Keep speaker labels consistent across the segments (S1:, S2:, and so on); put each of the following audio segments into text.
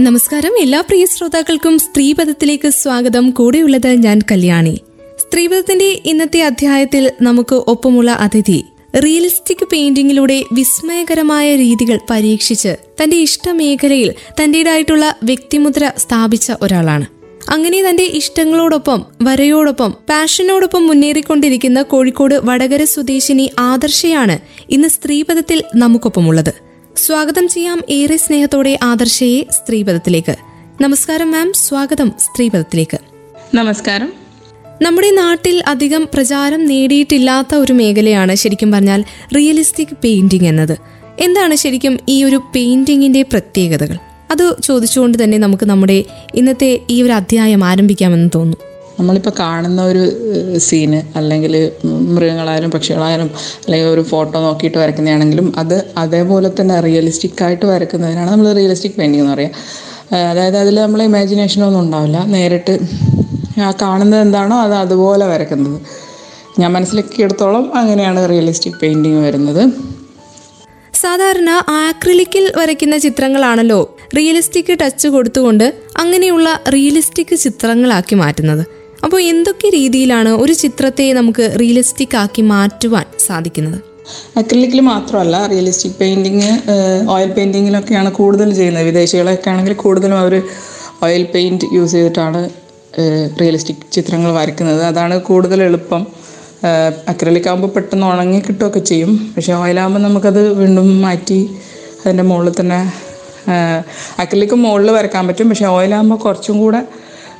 S1: നമസ്കാരം. എല്ലാ പ്രിയ ശ്രോതാക്കൾക്കും സ്ത്രീപഥത്തിലേക്ക് സ്വാഗതം. കൂടെയുള്ളത് ഞാൻ കല്യാണി. സ്ത്രീപഥത്തിന്റെ ഇന്നത്തെ അധ്യായത്തിൽ നമുക്ക് ഒപ്പമുള്ള അതിഥി റിയലിസ്റ്റിക് പെയിന്റിങ്ങിലൂടെ വിസ്മയകരമായ രീതികൾ പരീക്ഷിച്ച് തന്റെ ഇഷ്ടമേഖലയിൽ തന്റേതായിട്ടുള്ള വ്യക്തിമുദ്ര സ്ഥാപിച്ച ഒരാളാണ്. അങ്ങനെ തന്റെ ഇഷ്ടങ്ങളോടൊപ്പം വരയോടൊപ്പം പാഷനോടൊപ്പം മുന്നേറിക്കൊണ്ടിരിക്കുന്ന കോഴിക്കോട് വടകര സ്വദേശിനി ആദർശയാണ് ഇന്ന് സ്ത്രീപഥത്തിൽ നമുക്കൊപ്പമുള്ളത്. സ്വാഗതം ചെയ്യാം ഏറെ സ്നേഹത്തോടെ ആദർശയെ സ്ത്രീപദത്തിലേക്ക്. നമസ്കാരം മാം സ്വാഗതം സ്ത്രീപദത്തിലേക്ക്.
S2: നമസ്കാരം.
S1: നമ്മുടെ നാട്ടിൽ അധികം പ്രചാരം നേടിയിട്ടില്ലാത്ത ഒരു മേഖലയാണ് ശരിക്കും പറഞ്ഞാൽ റിയലിസ്റ്റിക് പെയിന്റിംഗ് എന്നത്. എന്താണ് ശരിക്കും ഈ ഒരു പെയിന്റിങ്ങിന്റെ പ്രത്യേകതകൾ? അത് ചോദിച്ചുകൊണ്ട് തന്നെ നമുക്ക് നമ്മുടെ ഇന്നത്തെ ഈ ഒരു അധ്യായം ആരംഭിക്കാമെന്ന് തോന്നുന്നു.
S2: നമ്മളിപ്പോൾ കാണുന്ന ഒരു സീന് അല്ലെങ്കിൽ മൃഗങ്ങളായാലും പക്ഷികളായാലും അല്ലെങ്കിൽ ഒരു ഫോട്ടോ നോക്കിയിട്ട് വരയ്ക്കുന്നതാണെങ്കിലും അത് അതേപോലെ തന്നെ റിയലിസ്റ്റിക് ആയിട്ട് വരയ്ക്കുന്നതിനാണ് നമ്മൾ റിയലിസ്റ്റിക് പെയിന്റിംഗ് എന്ന് പറയുക അതായത് അതിൽ നമ്മൾ ഇമാജിനേഷനൊന്നും ഉണ്ടാവില്ല. നേരിട്ട് ആ കാണുന്നത് എന്താണോ അത് അതുപോലെ വരയ്ക്കുന്നത്. ഞാൻ മനസ്സിലാക്കിയെടുത്തോളം അങ്ങനെയാണ് റിയലിസ്റ്റിക് പെയിന്റിങ് വരുന്നത്.
S1: സാധാരണ ആക്രിലിക്കിൽ വരയ്ക്കുന്ന ചിത്രങ്ങളാണല്ലോ റിയലിസ്റ്റിക് ടച്ച് കൊടുത്തുകൊണ്ട് അങ്ങനെയുള്ള റിയലിസ്റ്റിക് ചിത്രങ്ങളാക്കി മാറ്റുന്നത്. അപ്പോൾ എന്തൊക്കെ രീതിയിലാണ് ഒരു ചിത്രത്തെ നമുക്ക് റിയലിസ്റ്റിക് ആക്കി മാറ്റുവാൻ സാധിക്കുന്നത്?
S2: അക്രിലിക്കിൽ മാത്രമല്ല റിയലിസ്റ്റിക് പെയിന്റിങ് ഓയിൽ പെയിന്റിങ്ങിലൊക്കെയാണ് കൂടുതൽ ചെയ്യുന്നത്. വിദേശികളൊക്കെ ആണെങ്കിൽ കൂടുതലും അവർ ഓയിൽ പെയിന്റ് യൂസ് ചെയ്തിട്ടാണ് റിയലിസ്റ്റിക് ചിത്രങ്ങൾ വരയ്ക്കുന്നത്. അതാണ് കൂടുതൽ എളുപ്പം. അക്രലിക് ആകുമ്പോൾ പെട്ടെന്ന് ഉണങ്ങി കിട്ടുകയൊക്കെ ചെയ്യും. പക്ഷേ ഓയിലാകുമ്പോൾ നമുക്കത് വീണ്ടും മാറ്റി അതിന്റെ മുകളിൽ തന്നെ അക്രലിക്ക് മുകളിൽ വരയ്ക്കാൻ പറ്റും. പക്ഷേ ഓയിലാകുമ്പോൾ കുറച്ചും കൂടെ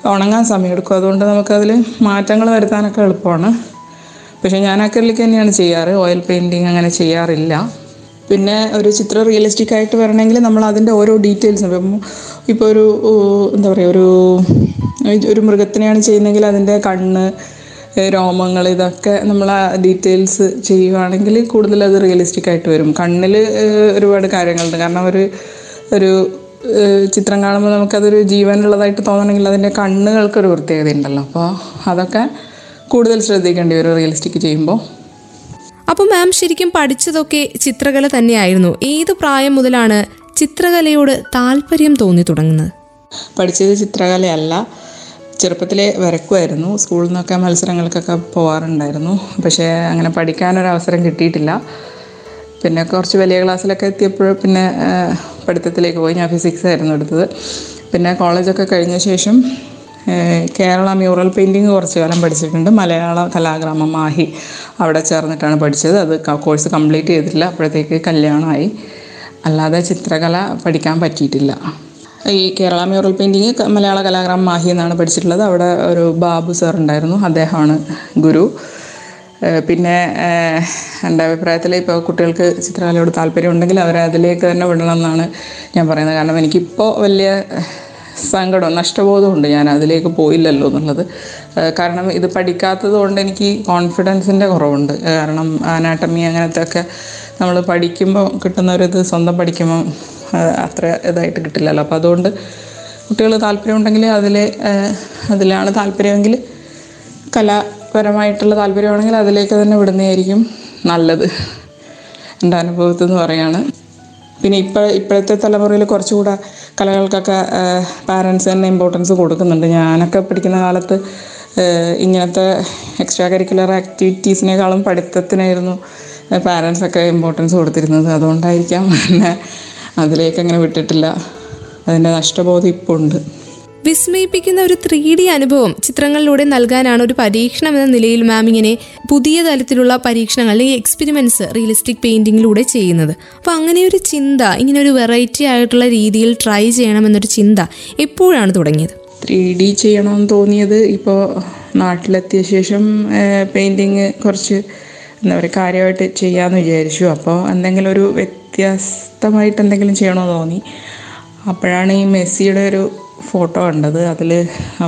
S2: ഉണങ്ങാൻ സമയമെടുക്കും. അതുകൊണ്ട് നമുക്കതിൽ മാറ്റങ്ങൾ വരുത്താനൊക്കെ എളുപ്പമാണ്. പക്ഷേ ഞാൻ അക്രലിക്ക് തന്നെയാണ് ചെയ്യാറ്. ഓയിൽ പെയിന്റിങ് അങ്ങനെ ചെയ്യാറില്ല. പിന്നെ ഒരു ചിത്രം റിയലിസ്റ്റിക് ആയിട്ട് വരണമെങ്കിൽ നമ്മൾ അതിന്റെ ഓരോ ഡീറ്റെയിൽസും ഇപ്പം ഇപ്പോൾ ഒരു എന്താ പറയുക ഒരു ഒരു മൃഗത്തിനെയാണ് ചെയ്യുന്നതെങ്കിൽ അതിന്റെ കണ്ണ് രോമങ്ങൾ ഇതൊക്കെ നമ്മൾ ആ ഡീറ്റെയിൽസ് ചെയ്യുവാണെങ്കിൽ കൂടുതൽ അത് റിയലിസ്റ്റിക് ആയിട്ട് വരും. കണ്ണിൽ ഒരുപാട് കാര്യങ്ങളുണ്ട്. കാരണം ഒരു ഒരു ചിത്രം കാണുമ്പോൾ നമുക്കതൊരു ജീവനുള്ളതായിട്ട് തോന്നണമെങ്കിൽ അതിന്റെ കണ്ണുകൾക്കൊരു പ്രത്യേകത ഉണ്ടല്ലോ. അപ്പോൾ അതൊക്കെ കൂടുതൽ ശ്രദ്ധിക്കേണ്ടി വരും റിയലിസ്റ്റിക് ചെയ്യുമ്പോൾ.
S1: അപ്പോൾ മാം ശരിക്കും പഠിച്ചതൊക്കെ ചിത്രകല തന്നെയായിരുന്നു. ഏത് പ്രായം മുതലാണ് ചിത്രകലയോട് താല്പര്യം തോന്നി തുടങ്ങുന്നത്?
S2: പഠിച്ചത് ചിത്രകലയല്ല. ചെറുപ്പത്തിലെ വരക്കുമായിരുന്നു സ്കൂളിൽ നിന്നൊക്കെ മത്സരങ്ങൾക്കൊക്കെ പോകാറുണ്ടായിരുന്നു പക്ഷേ അങ്ങനെ പഠിക്കാനൊരവസരം കിട്ടിയിട്ടില്ല. പിന്നെ കുറച്ച് വലിയ ക്ലാസ്സിലൊക്കെ എത്തിയപ്പോൾ പിന്നെ പഠിത്തത്തിലേക്ക് പോയി. ഞാൻ ഫിസിക്സ് ആയിരുന്നു എടുത്തത്. പിന്നെ കോളേജൊക്കെ കഴിഞ്ഞ ശേഷം കേരള മ്യൂറൽ പെയിന്റിങ് കുറച്ച് കാലം പഠിച്ചിട്ടുണ്ട്. മലയാള കലാഗ്രാമം മാഹി അവിടെ ചേർന്നിട്ടാണ് പഠിച്ചത്. അത് കോഴ്സ് കംപ്ലീറ്റ് ചെയ്തിട്ടില്ല. അപ്പോഴത്തേക്ക് കല്യാണമായി. അല്ലാതെ ചിത്രകല പഠിക്കാൻ പറ്റിയിട്ടില്ല. ഈ കേരള മ്യൂറൽ പെയിന്റിങ് മലയാള കലാഗ്രാമം മാഹി എന്നാണ് പഠിച്ചിട്ടുള്ളത്. അവിടെ ഒരു ബാബു സാർ ഉണ്ടായിരുന്നു. അദ്ദേഹമാണ് ഗുരു. പിന്നെ എന്റെ അഭിപ്രായത്തിൽ ഇപ്പോൾ കുട്ടികൾക്ക് ചിത്രകലയോട് താല്പര്യം ഉണ്ടെങ്കിൽ അവരെ അതിലേക്ക് തന്നെ വിടണം എന്നാണ് ഞാൻ പറയുന്നത്. കാരണം എനിക്കിപ്പോൾ വലിയ സങ്കടം നഷ്ടബോധമുണ്ട് ഞാൻ അതിലേക്ക് പോയില്ലല്ലോ എന്നുള്ളത്. കാരണം ഇത് പഠിക്കാത്തത് കൊണ്ട് എനിക്ക് കോൺഫിഡൻസിന്റെ കുറവുണ്ട്. കാരണം അനാട്ടമി അങ്ങനത്തെ ഒക്കെ നമ്മൾ പഠിക്കുമ്പോൾ കിട്ടുന്ന ഒരു ഇത് സ്വന്തം പഠിക്കുമ്പോൾ അത്ര ഇതായിട്ട് കിട്ടില്ലല്ലോ. അപ്പോൾ അതുകൊണ്ട് കുട്ടികൾ താല്പര്യമുണ്ടെങ്കിൽ അതിൽ അതിലാണ് താല്പര്യമെങ്കിൽ കലാപരമായിട്ടുള്ള താല്പര്യമാണെങ്കിൽ അതിലേക്ക് തന്നെ വിടുന്നതായിരിക്കും നല്ലത്. എന്റെ അനുഭവത്തിൽ നിന്ന് പറയാണ്. പിന്നെ ഇപ്പോൾ ഇപ്പോഴത്തെ തലമുറയിൽ കുറച്ചുകൂടെ കലകൾക്കൊക്കെ പാരൻസ് തന്നെ ഇമ്പോർട്ടൻസ് കൊടുക്കുന്നുണ്ട്. ഞാനൊക്കെ പഠിക്കുന്ന കാലത്ത് ഇങ്ങനത്തെ എക്സ്ട്രാ കരിക്കുലർ ആക്ടിവിറ്റീസിനേക്കാളും പഠിത്തത്തിനായിരുന്നു പാരൻസൊക്കെ ഇമ്പോർട്ടൻസ് കൊടുത്തിരുന്നത്. അതുകൊണ്ടായിരിക്കാം പിന്നെ അതിലേക്ക് അങ്ങനെ വിട്ടിട്ടില്ല. അതിന്റെ നഷ്ടബോധം ഇപ്പോൾ ഉണ്ട്
S1: വിസ്മയിപ്പിക്കുന്ന ഒരു ത്രീ ഡി അനുഭവം ചിത്രങ്ങളിലൂടെ നൽകാനാണ് ഒരു പരീക്ഷണം എന്ന നിലയിൽ മാം ഇങ്ങനെ പുതിയ തരത്തിലുള്ള പരീക്ഷണങ്ങൾ അല്ലെങ്കിൽ എക്സ്പെരിമെന്റ്സ് റിയലിസ്റ്റിക് പെയിന്റിങ്ങിലൂടെ ചെയ്യുന്നത്. അപ്പോൾ അങ്ങനെ ഒരു ചിന്ത ഇങ്ങനെ ഒരു വെറൈറ്റി ആയിട്ടുള്ള രീതിയിൽ ട്രൈ ചെയ്യണമെന്നൊരു ചിന്ത എപ്പോഴാണ് തുടങ്ങിയത്?
S2: ത്രീ ഡി ചെയ്യണമെന്ന് തോന്നിയത് ഇപ്പോൾ നാട്ടിലെത്തിയ ശേഷം പെയിന്റിങ് കുറച്ച് എന്താ പറയുക കാര്യമായിട്ട് ചെയ്യാമെന്ന് വിചാരിച്ചു. അപ്പോൾ എന്തെങ്കിലും ഒരു വ്യത്യസ്തമായിട്ട് എന്തെങ്കിലും ചെയ്യണമെന്ന് തോന്നി. അപ്പോഴാണ് ഈ മെസ്സിയുടെ ഒരു ഫോട്ടോ കണ്ടത് അതിൽ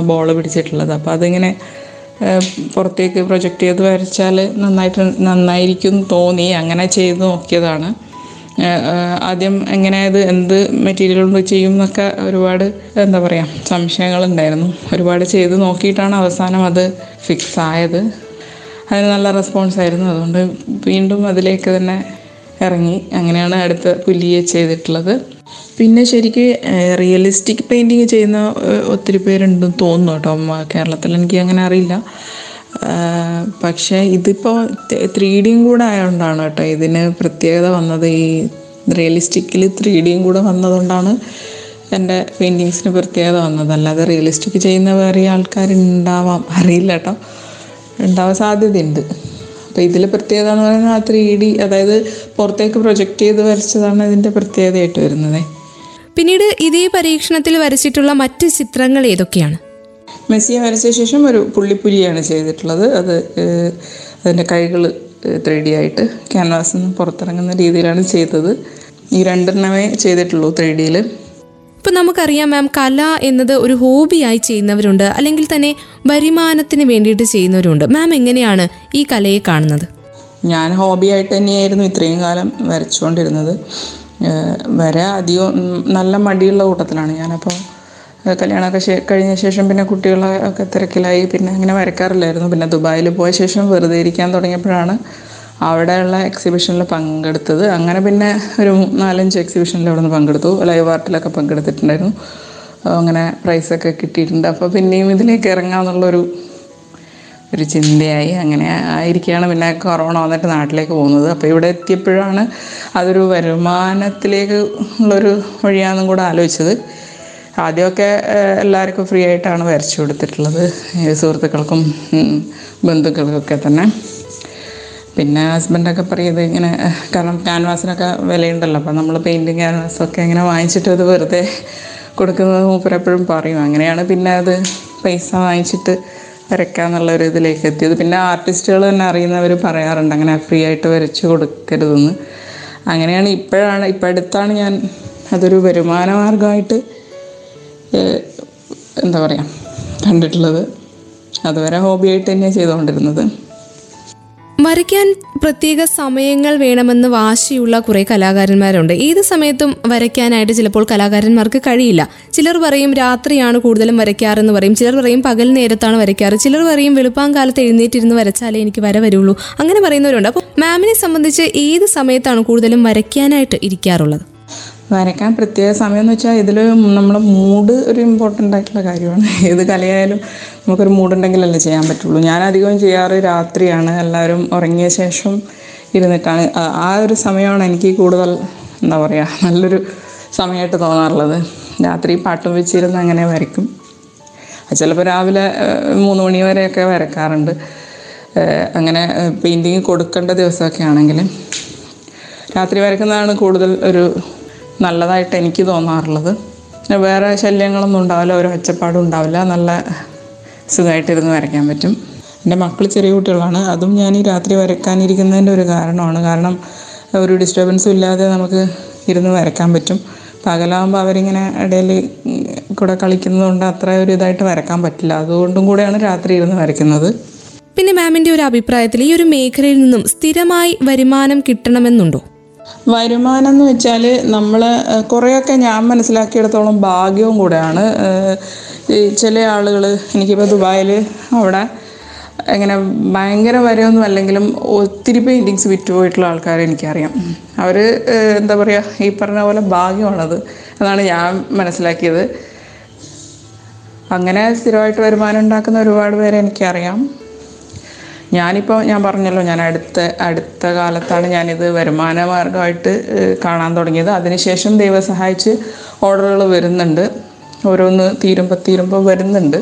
S2: ബോൾ പിടിച്ചിട്ടുള്ളത്. അപ്പോൾ അതിങ്ങനെ പുറത്തേക്ക് പ്രൊജക്റ്റ് ചെയ്ത് വരച്ചാൽ നന്നായിട്ട് നന്നായിരിക്കും തോന്നി. അങ്ങനെ ചെയ്ത് നോക്കിയതാണ്. ആദ്യം എങ്ങനെ ഇത് എന്ത് മെറ്റീരിയൽ കൊണ്ട് ചെയ്യും എന്നൊക്കെ ഒരുപാട് എന്താ പറയുക സംശയങ്ങളുണ്ടായിരുന്നു ഒരുപാട് ചെയ്ത് നോക്കിയിട്ടാണ് അവസാനം അത് ഫിക്സ് ആയത്. അതിന് നല്ല റെസ്പോൺസ് ആയിരുന്നു. അതുകൊണ്ട് വീണ്ടും അതിലേക്ക് തന്നെ ഇറങ്ങി. അങ്ങനെയാണ് അടുത്ത പുലിയെ ചെയ്തിട്ടുള്ളത്. പിന്നെ ശരിക്ക് റിയലിസ്റ്റിക് പെയിന്റിങ് ചെയ്യുന്ന ഒത്തിരി പേരുണ്ടെന്ന് തോന്നുന്നു കേട്ടോ കേരളത്തിൽ എനിക്ക് അങ്ങനെ അറിയില്ല. പക്ഷേ ഇതിപ്പോൾ ത്രീ ഡിയും കൂടെ ആയതുകൊണ്ടാണ് കേട്ടോ ഇതിന് പ്രത്യേകത വന്നത്. ഈ റിയലിസ്റ്റിക്കിൽ ത്രീ ഡിയും കൂടെ വന്നതുകൊണ്ടാണ് എന്റെ പെയിന്റിങ്സിന് പ്രത്യേകത വന്നത്. അല്ലാതെ റിയലിസ്റ്റിക് ചെയ്യുന്ന വേറെ ആൾക്കാരുണ്ടാവാം. അറിയില്ല കേട്ടോ. ഉണ്ടാവാൻ സാധ്യതയുണ്ട്. അപ്പോൾ ഇതിൽ പ്രത്യേകത എന്ന് പറയുന്നത് ആ ത്രീ ഡി അതായത് പുറത്തേക്ക് പ്രൊജക്റ്റ് ചെയ്ത് വരച്ചതാണ് ഇതിന്റെ പ്രത്യേകതയായിട്ട് വരുന്നത്.
S1: പിന്നീട് ഇതേ പരീക്ഷണത്തിൽ വരച്ചിട്ടുള്ള മറ്റ് ചിത്രങ്ങൾ ഏതൊക്കെയാണ്?
S2: മെസ്സിയെ വരച്ച ശേഷം ഒരു പുള്ളിപ്പുലിയാണ് ചെയ്തിട്ടുള്ളത്. അത് അതിന്റെ കൈകൾ ത്രീ ഡി ആയിട്ട് ക്യാൻവാസിൽ നിന്ന് പുറത്തിറങ്ങുന്ന രീതിയിലാണ് ചെയ്തത്. ഈ രണ്ടെണ്ണമേ ചെയ്തിട്ടുള്ളൂ ത്രീ ഡിയിൽ
S1: ഇപ്പം നമുക്കറിയാം മാം കല എന്നത് ഒരു ഹോബിയായി ചെയ്യുന്നവരുണ്ട്. അല്ലെങ്കിൽ തന്നെ വരുമാനത്തിന് വേണ്ടിയിട്ട് ചെയ്യുന്നവരുണ്ട്. മാം എങ്ങനെയാണ് ഈ കലയെ കാണുന്നത്?
S2: ഞാൻ ഹോബിയായിട്ട് തന്നെയായിരുന്നു ഇത്രയും കാലം വരച്ചുകൊണ്ടിരുന്നത്. വരെ അധികം നല്ല മടിയുള്ള കൂട്ടത്തിലാണ്. ഞാനപ്പോൾ കല്യാണമൊക്കെ കഴിഞ്ഞ ശേഷം പിന്നെ കുട്ടികളൊക്കെ തിരക്കിലായി. പിന്നെ അങ്ങനെ വരക്കാറില്ലായിരുന്നു. പിന്നെ ദുബായിൽ പോയ ശേഷം വെറുതെ ഇരിക്കാൻ തുടങ്ങിയപ്പോഴാണ് അവിടെയുള്ള എക്സിബിഷനിൽ പങ്കെടുത്തത്. അങ്ങനെ പിന്നെ ഒരു നാലഞ്ച് എക്സിബിഷനിൽ അവിടെ നിന്ന് പങ്കെടുത്തു. ലൈവ് ആർട്ടിലൊക്കെ പങ്കെടുത്തിട്ടുണ്ടായിരുന്നു. അങ്ങനെ പ്രൈസൊക്കെ കിട്ടിയിട്ടുണ്ട്. അപ്പോൾ പിന്നെയും ഇതിലേക്ക് ഇറങ്ങാമെന്നുള്ളൊരു ഒരു ചിന്തയായി. അങ്ങനെ ആയിരിക്കുകയാണ് പിന്നെ കൊറോണ വന്നിട്ട് നാട്ടിലേക്ക് പോകുന്നത്. അപ്പോൾ ഇവിടെ എത്തിയപ്പോഴാണ് അതൊരു വരുമാനത്തിലേക്ക് ഉള്ളൊരു വഴിയാണെന്നും കൂടെ ആലോചിച്ചത്. ആദ്യമൊക്കെ എല്ലാവർക്കും ഫ്രീ ആയിട്ടാണ് വരച്ചു കൊടുത്തിട്ടുള്ളത്. സുഹൃത്തുക്കൾക്കും ബന്ധുക്കൾക്കൊക്കെ തന്നെ. പിന്നെ ഹസ്ബൻഡൊക്കെ പറയും ഇങ്ങനെ കാരണം ക്യാൻവാസിനൊക്കെ വിലയുണ്ടല്ലോ അപ്പം നമ്മൾ പെയിന്റിങ് ക്യാൻവാസൊക്കെ ഇങ്ങനെ വാങ്ങിച്ചിട്ട് അത് വെറുതെ കൊടുക്കുന്നത് മൂപ്പരെപ്പോഴും പറയും. അങ്ങനെയാണ് പിന്നെ അത് പൈസ വാങ്ങിച്ചിട്ട് വരയ്ക്കാന്നുള്ള ഒരു ഇതിലേക്ക് എത്തിയത്. പിന്നെ ആർട്ടിസ്റ്റുകൾ തന്നെ അറിയുന്നവർ പറയാറുണ്ട് അങ്ങനെ ഫ്രീ ആയിട്ട് വരച്ച് കൊടുക്കരുതെന്ന്. അങ്ങനെയാണ് ഇപ്പോഴാണ് ഇപ്പം അടുത്താണ് ഞാൻ അതൊരു വരുമാന മാർഗമായിട്ട് ഏഹ്, എന്താ പറയുക കണ്ടിട്ടുള്ളത്. അതുവരെ ഹോബിയായിട്ട് തന്നെയാണ് ചെയ്തുകൊണ്ടിരുന്നത്.
S1: വരയ്ക്കാൻ പ്രത്യേക സമയങ്ങൾ വേണമെന്ന് വാശിയുള്ള കുറേ കലാകാരന്മാരുണ്ട്. ഏത് സമയത്തും വരയ്ക്കാനായിട്ട് ചിലപ്പോൾ കലാകാരന്മാർക്ക് കഴിയില്ല. ചിലർ പറയും രാത്രിയാണ് കൂടുതലും വരയ്ക്കാറെന്ന് പറയും. ചിലർ പറയും പകൽ നേരത്താണ് വരയ്ക്കാറ്. ചിലർ പറയും വെളുപ്പാങ്കാലത്ത് എഴുന്നേറ്റിരുന്ന് വരച്ചാലേ എനിക്ക് വര വരുള്ളൂ. അങ്ങനെ പറയുന്നവരുണ്ട്. അപ്പോൾ മാമിനെ സംബന്ധിച്ച് ഏത് സമയത്താണ് കൂടുതലും വരയ്ക്കാനായിട്ട് ഇരിക്കാറുള്ളത്?
S2: വരയ്ക്കാൻ പ്രത്യേക സമയം എന്ന് വെച്ചാൽ ഇതിൽ നമ്മുടെ മൂഡ് ഒരു ഇമ്പോർട്ടന്റ് ആയിട്ടുള്ള കാര്യമാണ്. ഏത് കലയായാലും നമുക്കൊരു മൂഡുണ്ടെങ്കിലല്ലേ ചെയ്യാൻ പറ്റുള്ളൂ. ഞാൻ അധികവും ചെയ്യാറ് രാത്രിയാണ്. എല്ലാവരും ഉറങ്ങിയ ശേഷം ഇരുന്നിട്ടാണ്. ആ- ഒരു സമയമാണ് എനിക്ക് കൂടുതൽ എന്താ പറയുക നല്ലൊരു സമയമായിട്ട് തോന്നാറുള്ളത്. രാത്രി പാട്ടും വെച്ചിരുന്ന് അങ്ങനെ വരയ്ക്കും. ചിലപ്പോൾ രാവിലെ മൂന്ന് മണി വരെയൊക്കെ വരക്കാറുണ്ട്. അങ്ങനെ പെയിന്റിങ് കൊടുക്കേണ്ട ദിവസമൊക്കെ ആണെങ്കിൽ രാത്രി വരയ്ക്കുന്നതാണ് കൂടുതൽ ഒരു നല്ലതായിട്ട് എനിക്ക് തോന്നാറുള്ളത്. വേറെ ശല്യങ്ങളൊന്നും ഉണ്ടാവില്ല ഒരു ഒച്ചപ്പാടും ഉണ്ടാവില്ല. നല്ല സുഖമായിട്ടിരുന്ന് വരയ്ക്കാൻ പറ്റും. എന്റെ മക്കൾ ചെറിയ കുട്ടികളാണ്. അതും ഞാൻ ഈ രാത്രി വരയ്ക്കാനിരിക്കുന്നതിന്റെ ഒരു കാരണമാണ്. കാരണം ഒരു ഡിസ്റ്റർബൻസും ഇല്ലാതെ നമുക്ക് ഇരുന്ന് വരയ്ക്കാൻ പറ്റും. പകലാകുമ്പോൾ അവരിങ്ങനെ ഇടയിൽ കൂടെ കളിക്കുന്നതുകൊണ്ട് അത്ര ഒരു ഇതായിട്ട് വരയ്ക്കാൻ പറ്റില്ല. അതുകൊണ്ടും കൂടെയാണ് രാത്രി ഇരുന്ന് വരയ്ക്കുന്നത്.
S1: പിന്നെ മാമിന്റെ ഒരു അഭിപ്രായത്തിൽ ഈ ഒരു മേഖലയിൽ നിന്നും സ്ഥിരമായി വരുമാനം കിട്ടണമെന്നുണ്ടോ?
S2: വരുമാനം എന്ന് വെച്ചാൽ നമ്മൾ കുറേയൊക്കെ ഞാൻ മനസ്സിലാക്കിയിടത്തോളം ഭാഗ്യവും കൂടെയാണ്. ചില ആളുകൾ എനിക്കിപ്പോൾ ദുബായിൽ അവിടെ എങ്ങനെ ഭയങ്കര വരയൊന്നും അല്ലെങ്കിലും ഒത്തിരി പെയിന്റിങ്സ് വിറ്റുപോയിട്ടുള്ള ആൾക്കാരെ എനിക്കറിയാം. അവർ എന്താ പറയുക ഈ പറഞ്ഞ പോലെ ഭാഗ്യമാണത് എന്നാണ് ഞാൻ മനസ്സിലാക്കിയത്. അങ്ങനെ സ്ഥിരമായിട്ട് വരുമാനം ഉണ്ടാക്കുന്ന ഒരുപാട് പേരെ എനിക്കറിയാം. ഞാനിപ്പോൾ ഞാൻ പറഞ്ഞല്ലോ ഞാൻ അടുത്ത അടുത്ത കാലത്താണ് ഞാനിത് വരുമാന മാർഗമായിട്ട് കാണാൻ തുടങ്ങിയത്. അതിനുശേഷം ദൈവം സഹായിച്ച് ഓർഡറുകൾ വരുന്നുണ്ട്. ഓരോന്ന് തീരുമ്പോൾ തീരുമ്പോൾ വരുന്നുണ്ട്.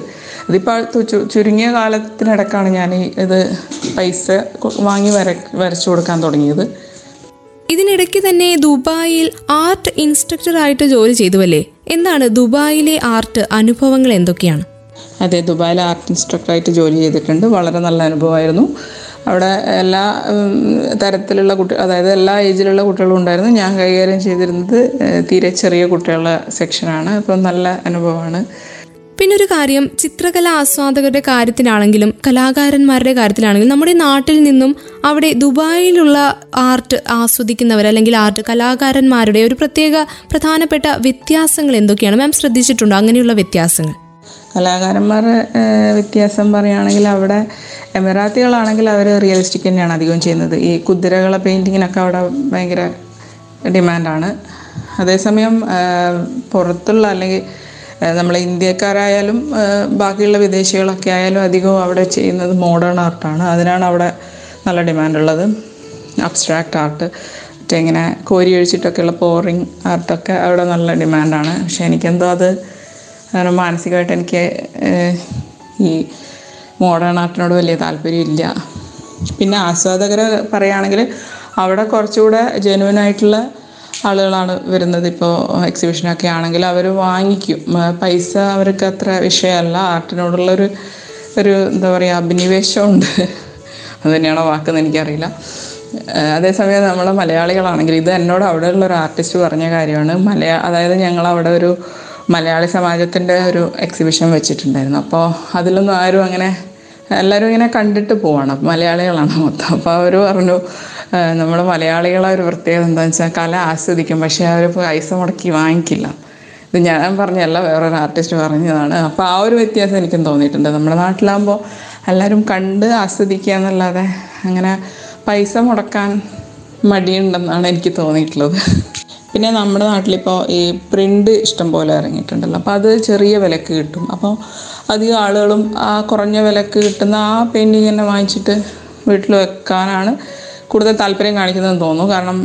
S2: ഇതിപ്പോൾ ചുരുങ്ങിയ കാലത്തിനിടക്കാണ് ഞാൻ ഇത് പൈസ വാങ്ങി വര വരച്ചു കൊടുക്കാൻ തുടങ്ങിയത്.
S1: ഇതിനിടയ്ക്ക് തന്നെ ദുബായിൽ ആർട്ട് ഇൻസ്ട്രക്ടറായിട്ട് ജോലി ചെയ്തുവല്ലേ? എന്താണ് ദുബായിലെ ആർട്ട് അനുഭവങ്ങൾ എന്തൊക്കെയാണ്?
S2: അതെ ദുബായിൽ ആർട്ട് ഇൻസ്ട്രക്ടറായിട്ട് ജോലി ചെയ്തിട്ടുണ്ട്. വളരെ നല്ല അനുഭവമായിരുന്നു. അവിടെ എല്ലാ തരത്തിലുള്ള കുട്ടി അതായത് എല്ലാ ഏജിലുള്ള കുട്ടികളും ഉണ്ടായിരുന്നു. ഞാൻ കൈകാര്യം ചെയ്തിരുന്നത് തീരെ ചെറിയ കുട്ടികളുടെ സെക്ഷനാണ് അപ്പം നല്ല അനുഭവമാണ്.
S1: പിന്നെ ഒരു കാര്യം ചിത്രകലാ ആസ്വാദകരുടെ കാര്യത്തിലാണെങ്കിലും കലാകാരന്മാരുടെ കാര്യത്തിലാണെങ്കിലും നമ്മുടെ നാട്ടിൽ നിന്നും അവിടെ ദുബായിലുള്ള ആർട്ട് ആസ്വദിക്കുന്നവർ അല്ലെങ്കിൽ ആർട്ട് കലാകാരന്മാരുടെ ഒരു പ്രത്യേക പ്രധാനപ്പെട്ട വ്യത്യാസങ്ങൾ എന്തൊക്കെയാണ്? മാം ശ്രദ്ധിച്ചിട്ടുണ്ടോ? അങ്ങനെയുള്ള വ്യത്യാസങ്ങൾ.
S2: കലാകാരന്മാരുടെ വ്യത്യാസം പറയുകയാണെങ്കിൽ അവിടെ എമിറാത്തികളാണെങ്കിൽ അവർ റിയലിസ്റ്റിക് തന്നെയാണ് അധികം ചെയ്യുന്നത്. ഈ കുതിരകളെ പെയിന്റിങ്ങിനൊക്കെ അവിടെ ഭയങ്കര ഡിമാൻഡാണ് അതേസമയം പുറത്തുള്ള അല്ലെങ്കിൽ നമ്മൾ ഇന്ത്യക്കാരായാലും ബാക്കിയുള്ള വിദേശികളൊക്കെ ആയാലും അധികവും അവിടെ ചെയ്യുന്നത് മോഡേൺ ആർട്ടാണ് അതിനാണ് അവിടെ നല്ല ഡിമാൻഡുള്ളത് അബ്സ്ട്രാക്റ്റ് ആർട്ട് മറ്റേ ഇങ്ങനെ കോരി ഒഴിച്ചിട്ടൊക്കെയുള്ള പോറിങ് ആർട്ടൊക്കെ അവിടെ നല്ല ഡിമാൻഡാണ് പക്ഷേ എനിക്കെന്തോ അത് അങ്ങനെ മാനസികമായിട്ട് എനിക്ക് ഈ മോഡേൺ ആർട്ടിനോട് വലിയ താല്പര്യമില്ല. പിന്നെ ആസ്വാദകർ പറയുകയാണെങ്കിൽ അവിടെ കുറച്ചുകൂടെ ജെനുവൻ ആയിട്ടുള്ള ആളുകളാണ് വരുന്നത്. ഇപ്പോൾ എക്സിബിഷനൊക്കെ ആണെങ്കിൽ അവർ വാങ്ങിക്കും. പൈസ അവർക്ക് അത്ര വിഷയമല്ല. ആർട്ടിനോടുള്ളൊരു ഒരു എന്താ പറയുക അഭിനിവേശമുണ്ട്. അത് തന്നെയാണോ വാക്കെന്ന് എനിക്കറിയില്ല. അതേസമയം നമ്മൾ മലയാളികളാണെങ്കിൽ ഇത് എന്നോട് അവിടെയുള്ള ഒരു ആർട്ടിസ്റ്റ് പറഞ്ഞ കാര്യമാണ്. മലയാ അതായത് ഞങ്ങൾ അവിടെ ഒരു മലയാളി സമാജത്തിന്റെ ഒരു എക്സിബിഷൻ വെച്ചിട്ടുണ്ടായിരുന്നു. അപ്പോൾ അതിലൊന്നും ആരും അങ്ങനെ എല്ലാവരും ഇങ്ങനെ കണ്ടിട്ട് പോവാണ്. മലയാളികളാണ് മൊത്തം. അപ്പോൾ അവർ പറഞ്ഞു നമ്മൾ മലയാളികളെ ഒരു പ്രത്യേകത എന്താണെന്ന് വെച്ചാൽ കല ആസ്വദിക്കും. പക്ഷേ അവർ പൈസ മുടക്കി വാങ്ങിക്കില്ല. ഇത് ഞാൻ പറഞ്ഞല്ല വേറൊരു ആർട്ടിസ്റ്റ് പറഞ്ഞതാണ്. അപ്പോൾ ആ ഒരു വ്യത്യാസം എനിക്കും തോന്നിയിട്ടുണ്ട്. നമ്മുടെ നാട്ടിലാകുമ്പോൾ എല്ലാവരും കണ്ട് ആസ്വദിക്കുക എന്നല്ലാതെ അങ്ങനെ പൈസ മുടക്കാൻ മടിയുണ്ടെന്നാണ് എനിക്ക് തോന്നിയിട്ടുള്ളത്. പിന്നെ നമ്മുടെ നാട്ടിലിപ്പോൾ ഈ പ്രിന്റ് ഇഷ്ടം പോലെ ഇറങ്ങിയിട്ടുണ്ടല്ലോ. അപ്പോൾ അത് ചെറിയ വിലക്ക് കിട്ടും. അപ്പോൾ അധികം ആളുകളും ആ കുറഞ്ഞ വിലക്ക് കിട്ടുന്ന ആ പെയിന്റിങ് തന്നെ വാങ്ങിച്ചിട്ട് വീട്ടിൽ വെക്കാനാണ് കൂടുതൽ താല്പര്യം കാണിക്കുന്നതെന്ന് തോന്നുന്നു. കാരണം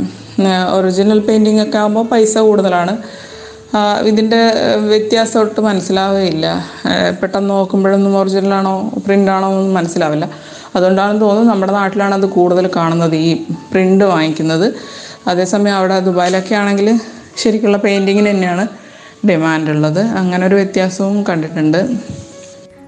S2: ഒറിജിനൽ പെയിന്റിങ് ഒക്കെ ആകുമ്പോൾ പൈസ കൂടുതലാണ്. ഇതിന്റെ വ്യത്യാസം ഒട്ട് മനസ്സിലാവുകയില്ല. പെട്ടെന്ന് നോക്കുമ്പോഴൊന്നും ഒറിജിനലാണോ പ്രിന്റാണോ ഒന്നും മനസ്സിലാവില്ല. അതുകൊണ്ടാണെന്ന് തോന്നുന്നു നമ്മുടെ നാട്ടിലാണ് അത് കൂടുതൽ കാണുന്നത് ഈ പ്രിന്റ് വാങ്ങിക്കുന്നത്. അതേസമയം അവിടെ ദുബായിലൊക്കെ ആണെങ്കിൽ ശരിക്കുള്ള പെയിന്റിങ്ങിന് തന്നെയാണ് ഡിമാൻഡ് ഉള്ളത്. അങ്ങനെ ഒരു വ്യത്യാസവും കണ്ടിട്ടുണ്ട്.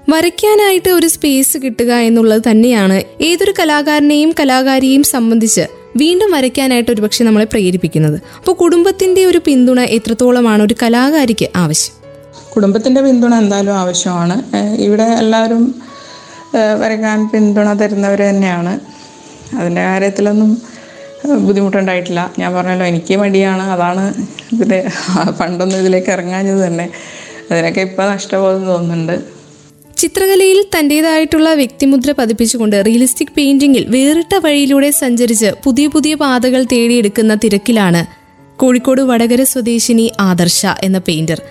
S1: വരയ്ക്കാനായിട്ട് ഒരു സ്പേസ് കിട്ടുക എന്നുള്ളത് തന്നെയാണ് ഏതൊരു കലാകാരനെയും കലാകാരിയെയും സംബന്ധിച്ച് വീണ്ടും വരയ്ക്കാനായിട്ട് ഒരുപക്ഷെ നമ്മളെ പ്രേരിപ്പിക്കുന്നത്. അപ്പോൾ കുടുംബത്തിന്റെ ഒരു പിന്തുണ എത്രത്തോളമാണ് ഒരു കലാകാരിക്ക് ആവശ്യം?
S2: കുടുംബത്തിന്റെ പിന്തുണ എന്തായാലും ആവശ്യമാണ്. ഇവിടെ എല്ലാവരും വരയ്ക്കാൻ പിന്തുണ തരുന്നവർ തന്നെയാണ്. അതിന്റെ കാര്യത്തിലൊന്നും ബുദ്ധിമുട്ടുണ്ടായിട്ടില്ല. ഞാൻ പറഞ്ഞല്ലോ എനിക്ക് മടിയാണ്. അതാണ് ഇതിന്റെ പണ്ടൊന്നും ഇതിലേക്ക് ഇറങ്ങാഞ്ഞത് തന്നെ. അതിനൊക്കെ ഇപ്പം നഷ്ടബോധം തോന്നുന്നുണ്ട്.
S1: ചിത്രകലയിൽ തന്റേതായിട്ടുള്ള വ്യക്തിമുദ്ര പതിപ്പിച്ചുകൊണ്ട് റിയലിസ്റ്റിക് പെയിന്റിംഗിൽ വേറിട്ട വഴിയിലൂടെ സഞ്ചരിച്ച് പുതിയ പുതിയ പാതകൾ തേടിയെടുക്കുന്ന തിരക്കിലാണ് കോഴിക്കോട് വടകര സ്വദേശിനി ആദർശ എന്ന പെയിന്റർ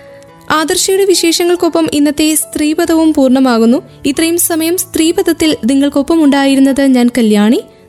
S1: ആദർശയുടെ വിശേഷങ്ങൾക്കൊപ്പം ഇന്നത്തെ സ്ത്രീപഥവും പൂർണമാകുന്നു. ഇത്രയും സമയം സ്ത്രീപഥത്തിൽ നിങ്ങൾക്കൊപ്പം ഉണ്ടായിരുന്നത് ഞാൻ കല്യാണി.